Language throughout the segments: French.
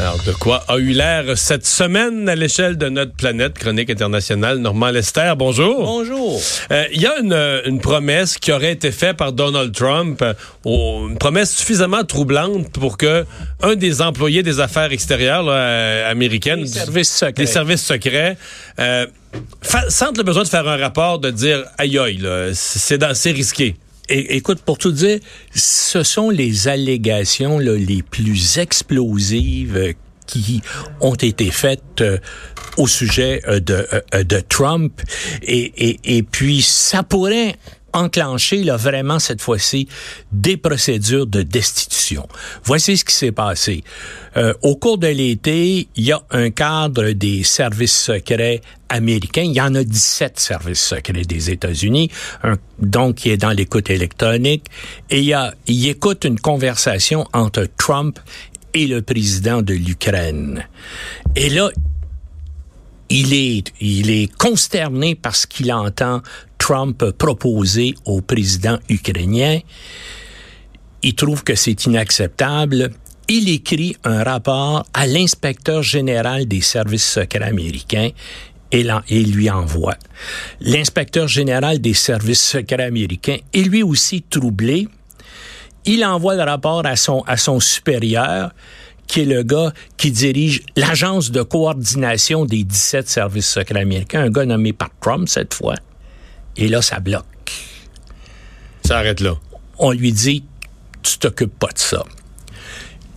Alors, de quoi a eu l'air cette semaine à l'échelle de notre planète? Chronique internationale, Normand Lester, bonjour. Bonjour. Euh, Il y a une, une, promesse qui aurait été faite par Donald Trump, euh, une promesse suffisamment troublante pour que un des employés des affaires extérieures là, euh, américaines, des services secrets, des services secrets euh, sentent le besoin de faire un rapport, de dire aïe aïe, c'est risqué. Écoute, pour tout dire, ce sont les allégations là, les plus explosives qui ont été faites euh, au sujet euh, de, euh, Trump. Et, et, et puis, ça pourrait enclencher là, vraiment cette fois-ci des procédures de destitution. Voici ce qui s'est passé. Euh, au cours de l'été, il y a un cadre des services secrets américains. Il y en a 17 services secrets des États-Unis, donc qui est dans l'écoute électronique. Et il, y a, il écoute une conversation entre Trump et le président de l'Ukraine. Et là, il est, il est consterné parce qu'il entend Trump proposer au président ukrainien. Il trouve que c'est inacceptable. Il écrit un rapport à l'inspecteur général des services secrets américains et, et lui envoie. L'inspecteur général des services secrets américains est lui aussi troublé. Il envoie le rapport à son, à son supérieur qui est le gars qui dirige l'agence de coordination des 17 services secrets américains, un gars nommé par Trump cette fois. Et là, ça bloque. Ça arrête là. On lui dit, tu t'occupes pas de ça.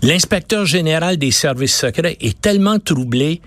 L'inspecteur général des services secrets est tellement troublé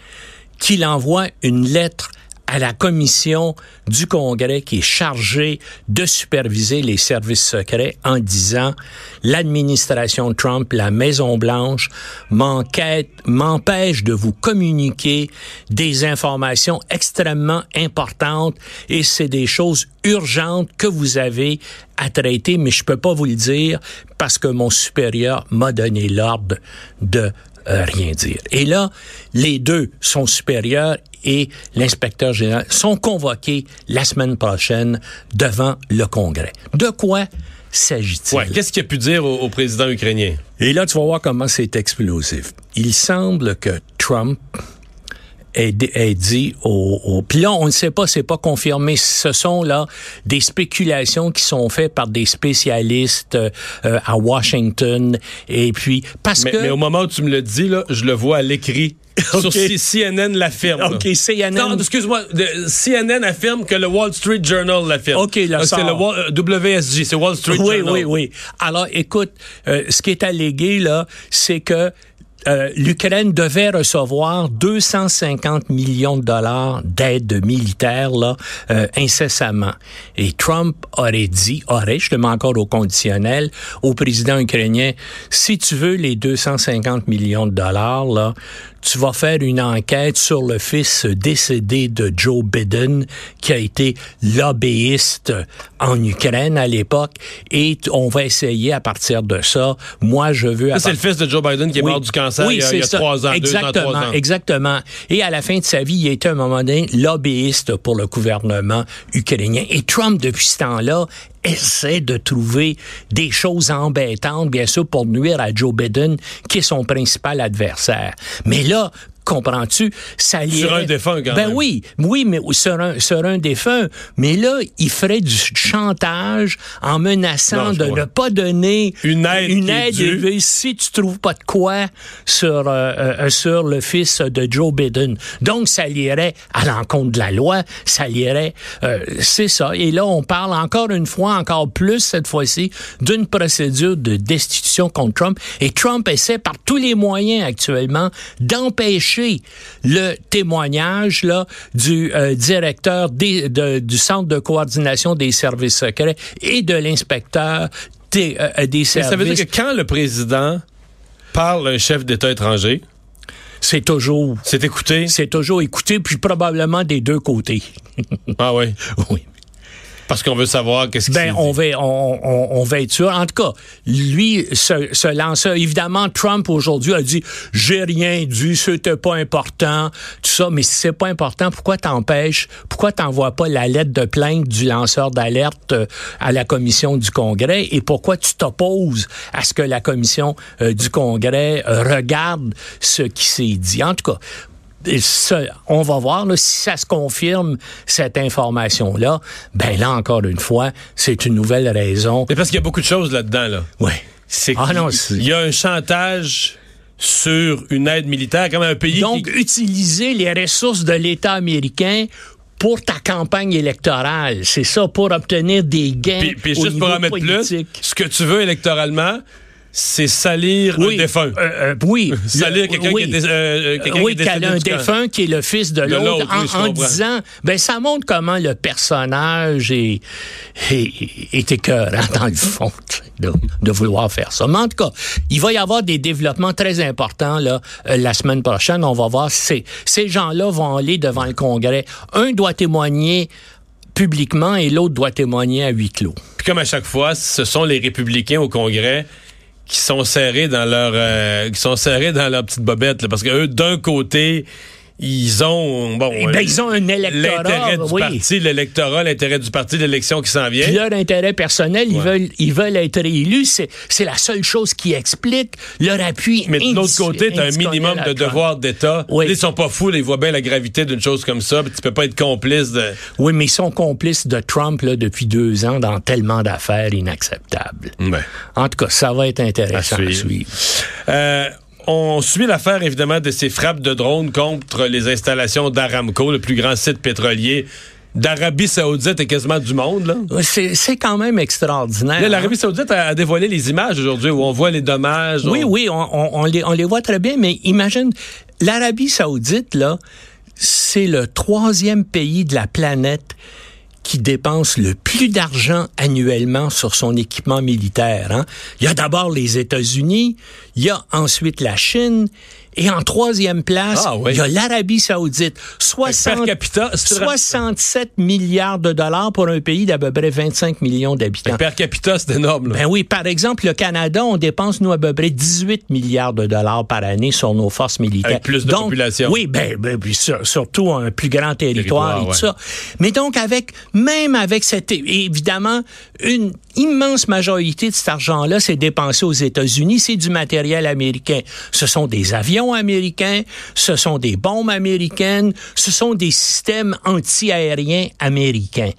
qu'il envoie une lettre à la commission du Congrès qui est chargée de superviser les services secrets en disant l'administration Trump, la Maison Blanche m'empêche de vous communiquer des informations extrêmement importantes et c'est des choses urgentes que vous avez à traiter, mais je peux pas vous le dire parce que mon supérieur m'a donné l'ordre de rien dire. Et là, les deux, son supérieur et l'inspecteur général, sont convoqués la semaine prochaine devant le Congrès. De quoi s'agit-il? Ouais, Qu'est-ce qu'il a pu dire au, au président ukrainien? Et là, tu vas voir comment c'est explosif. Il semble que Trump est, est dit au, au puis là on ne sait pas c'est pas confirmé ce sont là des spéculations qui sont faites par des spécialistes euh, à Washington et puis parce mais, que mais au moment où tu me le dis là je le vois à l'écrit Okay. Sur CNN l'affirme. OK, CNN. Non, excuse-moi. CNN affirme que le Wall Street Journal l'affirme. OK, là, c'est le Wall, WSJ, c'est Wall Street oui, Journal. Oui, oui, oui. Alors, écoute, euh, ce qui est allégué, là, c'est que euh, l'Ukraine devait recevoir 250 millions de dollars d'aide militaire là, euh, incessamment. Et Trump aurait dit, aurait, je te mets encore au conditionnel, au président ukrainien, si tu veux les 250 millions de dollars, là, tu vas faire une enquête sur le fils décédé de Joe Biden, qui a été lobbyiste en Ukraine à l'époque, et on va essayer à partir de ça. Moi, je veux... C'est le fils de Joe Biden qui est oui. mort du cancer oui, il y a, il y a trois ans, exactement, deux ans, trois ans. Exactement. Et à la fin de sa vie, il était à un moment donné lobbyiste pour le gouvernement ukrainien. Et Trump, depuis ce temps-là, essaie de trouver des choses embêtantes, bien sûr, pour nuire à Joe Biden, qui est son principal adversaire. Mais là, comprends-tu? Ça lirait... Sur un défunt, quand ben même. oui, oui, mais sur un, sur un défunt. Mais là, il ferait du chantage en menaçant Non, de ne pas donner Une aide une aide élevée si tu trouves pas de quoi sur, euh, euh, sur le fils de Joe Biden. Donc, ça lierait à l'encontre de la loi, ça lierait, euh, c'est ça. Et là, on parle encore une fois, encore plus cette fois-ci, d'une procédure de destitution contre Trump. Et Trump essaie par tous les moyens actuellement d'empêcher le témoignage là du euh, directeur des, de, du centre de coordination des services secrets et de l'inspecteur des, euh, des Mais services. ça veut dire que quand le président parle à un chef d'État étranger, c'est toujours c'est écouté. c'est toujours écouté puis probablement des deux côtés. Ah oui. oui. Parce qu'on veut savoir qu'est-ce qui Ben, on va, on, on, on, va être sûr. En tout cas, lui, ce, ce lanceur, évidemment, Trump aujourd'hui a dit, j'ai rien dit, c'était pas important, tout ça. Mais si c'est pas important, pourquoi t'empêches, pourquoi t'envoies pas la lettre de plainte du lanceur d'alerte euh, à la commission du Congrès? Et pourquoi tu t'opposes à ce que la commission euh, du Congrès euh, regarde ce qui s'est dit? En tout cas, on va voir si ça se confirme, cette information-là. Ben là, encore une fois, c'est une nouvelle raison. Mais parce qu'il y a beaucoup de choses là-dedans, là. Oui. C'est ah il y a un chantage sur une aide militaire, comme un pays Donc, utiliser les ressources de l'État américain pour ta campagne électorale. C'est ça, pour obtenir des gains. Puis, puis juste pour en mettre plus, ce que tu veux électoralement, c'est salir un défunt. Euh, euh, oui. salir quelqu'un qui est, euh, oui, qui a un défunt qui est le fils de, l'autre en, disant, ben ça montre comment le personnage est, est, est écœurant dans le fond de, de, vouloir faire ça. Mais en tout cas, il va y avoir des développements très importants là la semaine prochaine. On va voir si ces gens-là vont aller devant le Congrès. Un doit témoigner publiquement et l'autre doit témoigner à huis clos. Puis comme à chaque fois, ce sont les républicains au Congrès qui sont serrés dans leur euh, qui sont serrés dans leur petite bobette là, parce que eux d'un côté ils ont bon eh ben, ils ont un électorat l'intérêt du parti l'électorat l'intérêt du parti l'élection qui s'en vient. Puis leur intérêt personnel ils veulent ils veulent être élus c'est c'est la seule chose qui explique leur appui mais de l'autre côté tu as un minimum de devoir d'état. Oui. ils sont pas fous ils voient bien la gravité d'une chose comme ça tu peux pas être complice de oui mais ils sont complices de Trump là, depuis deux ans dans tellement d'affaires inacceptables. En tout cas ça va être intéressant à suivre, Euh, on suit l'affaire, évidemment, de ces frappes de drones contre les installations d'Aramco, le plus grand site pétrolier d'Arabie Saoudite et quasiment du monde. C'est, quand même extraordinaire. L'Arabie hein. Saoudite a, dévoilé les images aujourd'hui où on voit les dommages. Oui, oui, on, les, on les voit très bien, mais imagine, l'Arabie Saoudite, là, c'est le troisième pays de la planète qui dépense le plus d'argent annuellement sur son équipement militaire. Hein. Il y a d'abord les États-Unis, il y a ensuite la Chine, et en troisième place, ah, il y a l'Arabie saoudite. 60, capita, 67 milliards de dollars pour un pays d'à peu près 25 millions d'habitants. Per capita, c'est énorme. Ben oui, par exemple, le Canada, on dépense, nous, à peu près 18 milliards de dollars par année sur nos forces militaires. Avec plus de population. Oui, ben, ben surtout un plus grand territoire, et tout ça. Mais donc, avec, même avec cette, évidemment, une immense majorité de cet argent-là, c'est dépensé aux États-Unis, c'est du matériel américain. Ce sont des avions américains, ce sont des bombes américaines, ce sont des systèmes anti-aériens américains.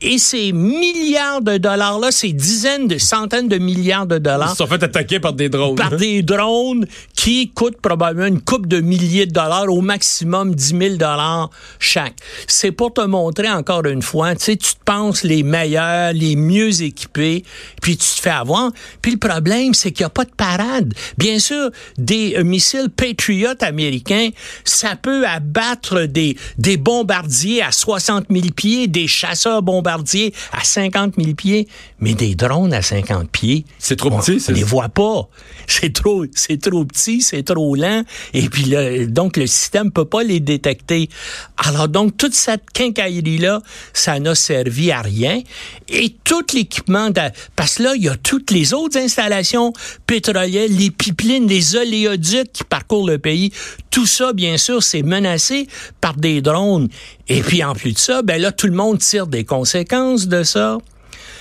Et ces milliards de dollars-là, ces dizaines de centaines de milliards de dollars... Ils sont fait attaquer par des drones. Par des drones qui coûtent probablement une coupe de milliers de dollars, au maximum 10 000 dollars chaque. C'est pour te montrer encore une fois, tu sais, tu te penses les meilleurs, les mieux équipés, puis tu te fais avoir. Puis le problème, c'est qu'il n'y a pas de parade. Bien sûr, des missiles Patriot américain, ça peut abattre des, des bombardiers à 60 000 pieds, des chasseurs bombardiers à 50 000 pieds, mais des drones à 50 pieds. C'est trop petit, On les voit pas. C'est trop, c'est trop petit, c'est trop lent, et puis le, donc le système peut pas les détecter. Alors donc toute cette quincaillerie-là, ça n'a servi à rien. Et tout l'équipement, parce que là, il y a toutes les autres installations pétrolières, les pipelines, les oléoducs qui parcourent le pays. Tout ça, bien sûr, c'est menacé par des drones. Et puis, en plus de ça, ben là, tout le monde tire des conséquences de ça.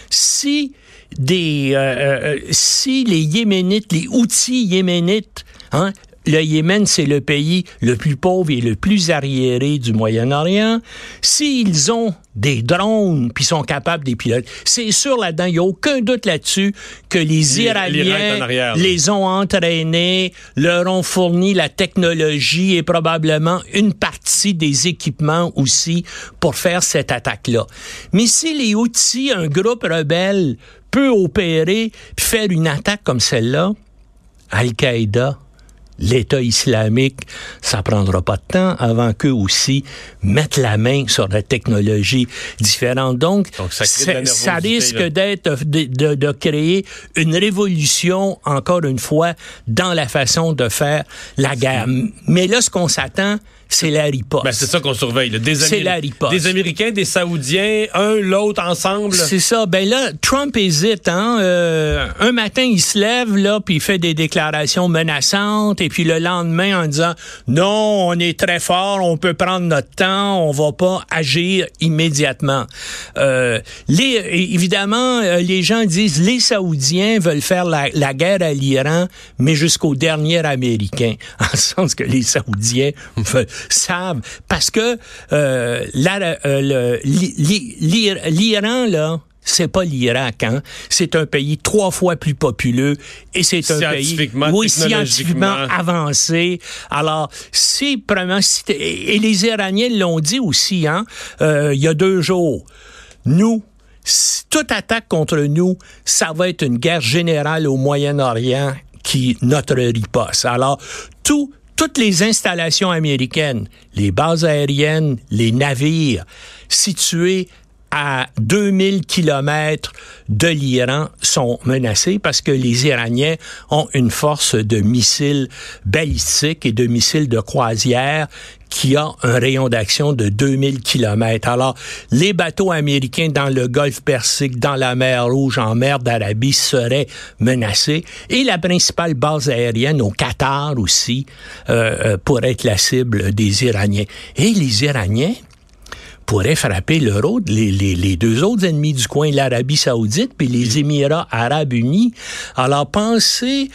Si des, euh, euh, si les Yéménites, les outils yéménites, hein, le Yémen, c'est le pays le plus pauvre et le plus arriéré du Moyen-Orient. S'ils ont des drones puis sont capables des pilotes, c'est sûr là-dedans, il n'y a aucun doute là-dessus que les Iraniens les ont entraînés, leur ont fourni la technologie et probablement une partie des équipements aussi pour faire cette attaque-là. Mais si les outils, un groupe rebelle peut opérer puis faire une attaque comme celle-là, Al-Qaïda l'État islamique, ça prendra pas de temps avant qu'eux aussi mettent la main sur la technologie différente. Donc, ça, risque d'être de, de, créer une révolution, encore une fois, dans la façon de faire la guerre. Mais là, ce qu'on s'attend, c'est la riposte. Ben, c'est ça qu'on surveille. Des, c'est la riposte. des Américains, des Saoudiens, un, l'autre, ensemble. C'est ça. Ben là, Trump hésite. Hein? Euh, un matin, il se lève, là, puis il fait des déclarations menaçantes, et puis le lendemain, en disant, non, on est très fort, on peut prendre notre temps, on va pas agir immédiatement. Euh, les, évidemment, euh, les gens disent, les Saoudiens veulent faire la, la guerre à l'Iran, mais jusqu'au dernier Américain. En le sens que les Saoudiens veulent savent parce que euh, euh l'Iran là c'est pas l'Irak, hein? C'est un pays trois fois plus populeux et c'est un pays oui, scientifiquement avancé. Alors, c'est vraiment et les Iraniens l'ont dit aussi, hein? Euh, il y a deux jours. Nous, toute attaque contre nous, ça va être une guerre générale au Moyen-Orient qui notre riposte. Alors, tout toutes les installations américaines, les bases aériennes, les navires situés à 2000 kilomètres de l'Iran sont menacés parce que les Iraniens ont une force de missiles balistiques et de missiles de croisière qui a un rayon d'action de 2000 kilomètres. Alors, les bateaux américains dans le golfe Persique, dans la mer Rouge, en mer d'Arabie seraient menacés. Et la principale base aérienne au Qatar aussi euh, euh pourrait être la cible des Iraniens. Et les Iraniens pourraient frapper l'euro, les, les, les, deux autres ennemis du coin, l'Arabie saoudite puis les Émirats arabes unis. Alors pensez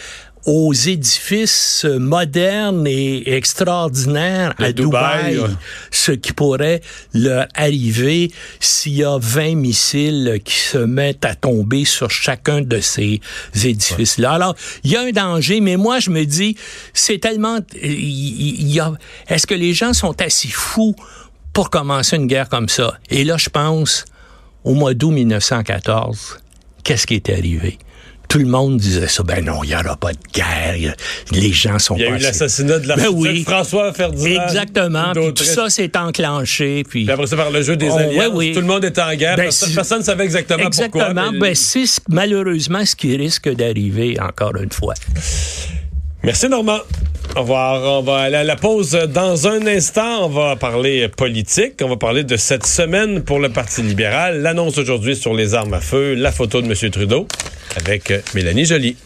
aux édifices modernes et extraordinaires à Dubaï, ce qui pourrait leur arriver s'il y a 20 missiles qui se mettent à tomber sur chacun de ces édifices-là. Alors, il y a un danger, mais moi, je me dis, c'est tellement... Il y a, est-ce que les gens sont assez fous pour commencer une guerre comme ça? Et là, je pense, au mois d'août 1914, qu'est-ce qui est arrivé? Tout le monde disait ça. Ben non, il n'y aura pas de guerre. Les gens sont Il y a eu l'assassinat de, la ben oui. François Ferdinand. Exactement. Puis tout ça s'est enclenché. Puis, puis, après ça, par le jeu des alliés, oui. tout le monde était en guerre. Ben, personne ne savait exactement, exactement pourquoi. Exactement. Ben, c'est malheureusement ce qui risque d'arriver encore une fois. Merci, Normand. On va, on va aller à la pause dans un instant. On va parler politique. On va parler de cette semaine pour le Parti libéral. L'annonce aujourd'hui sur les armes à feu, la photo de M. Trudeau avec Mélanie Joly.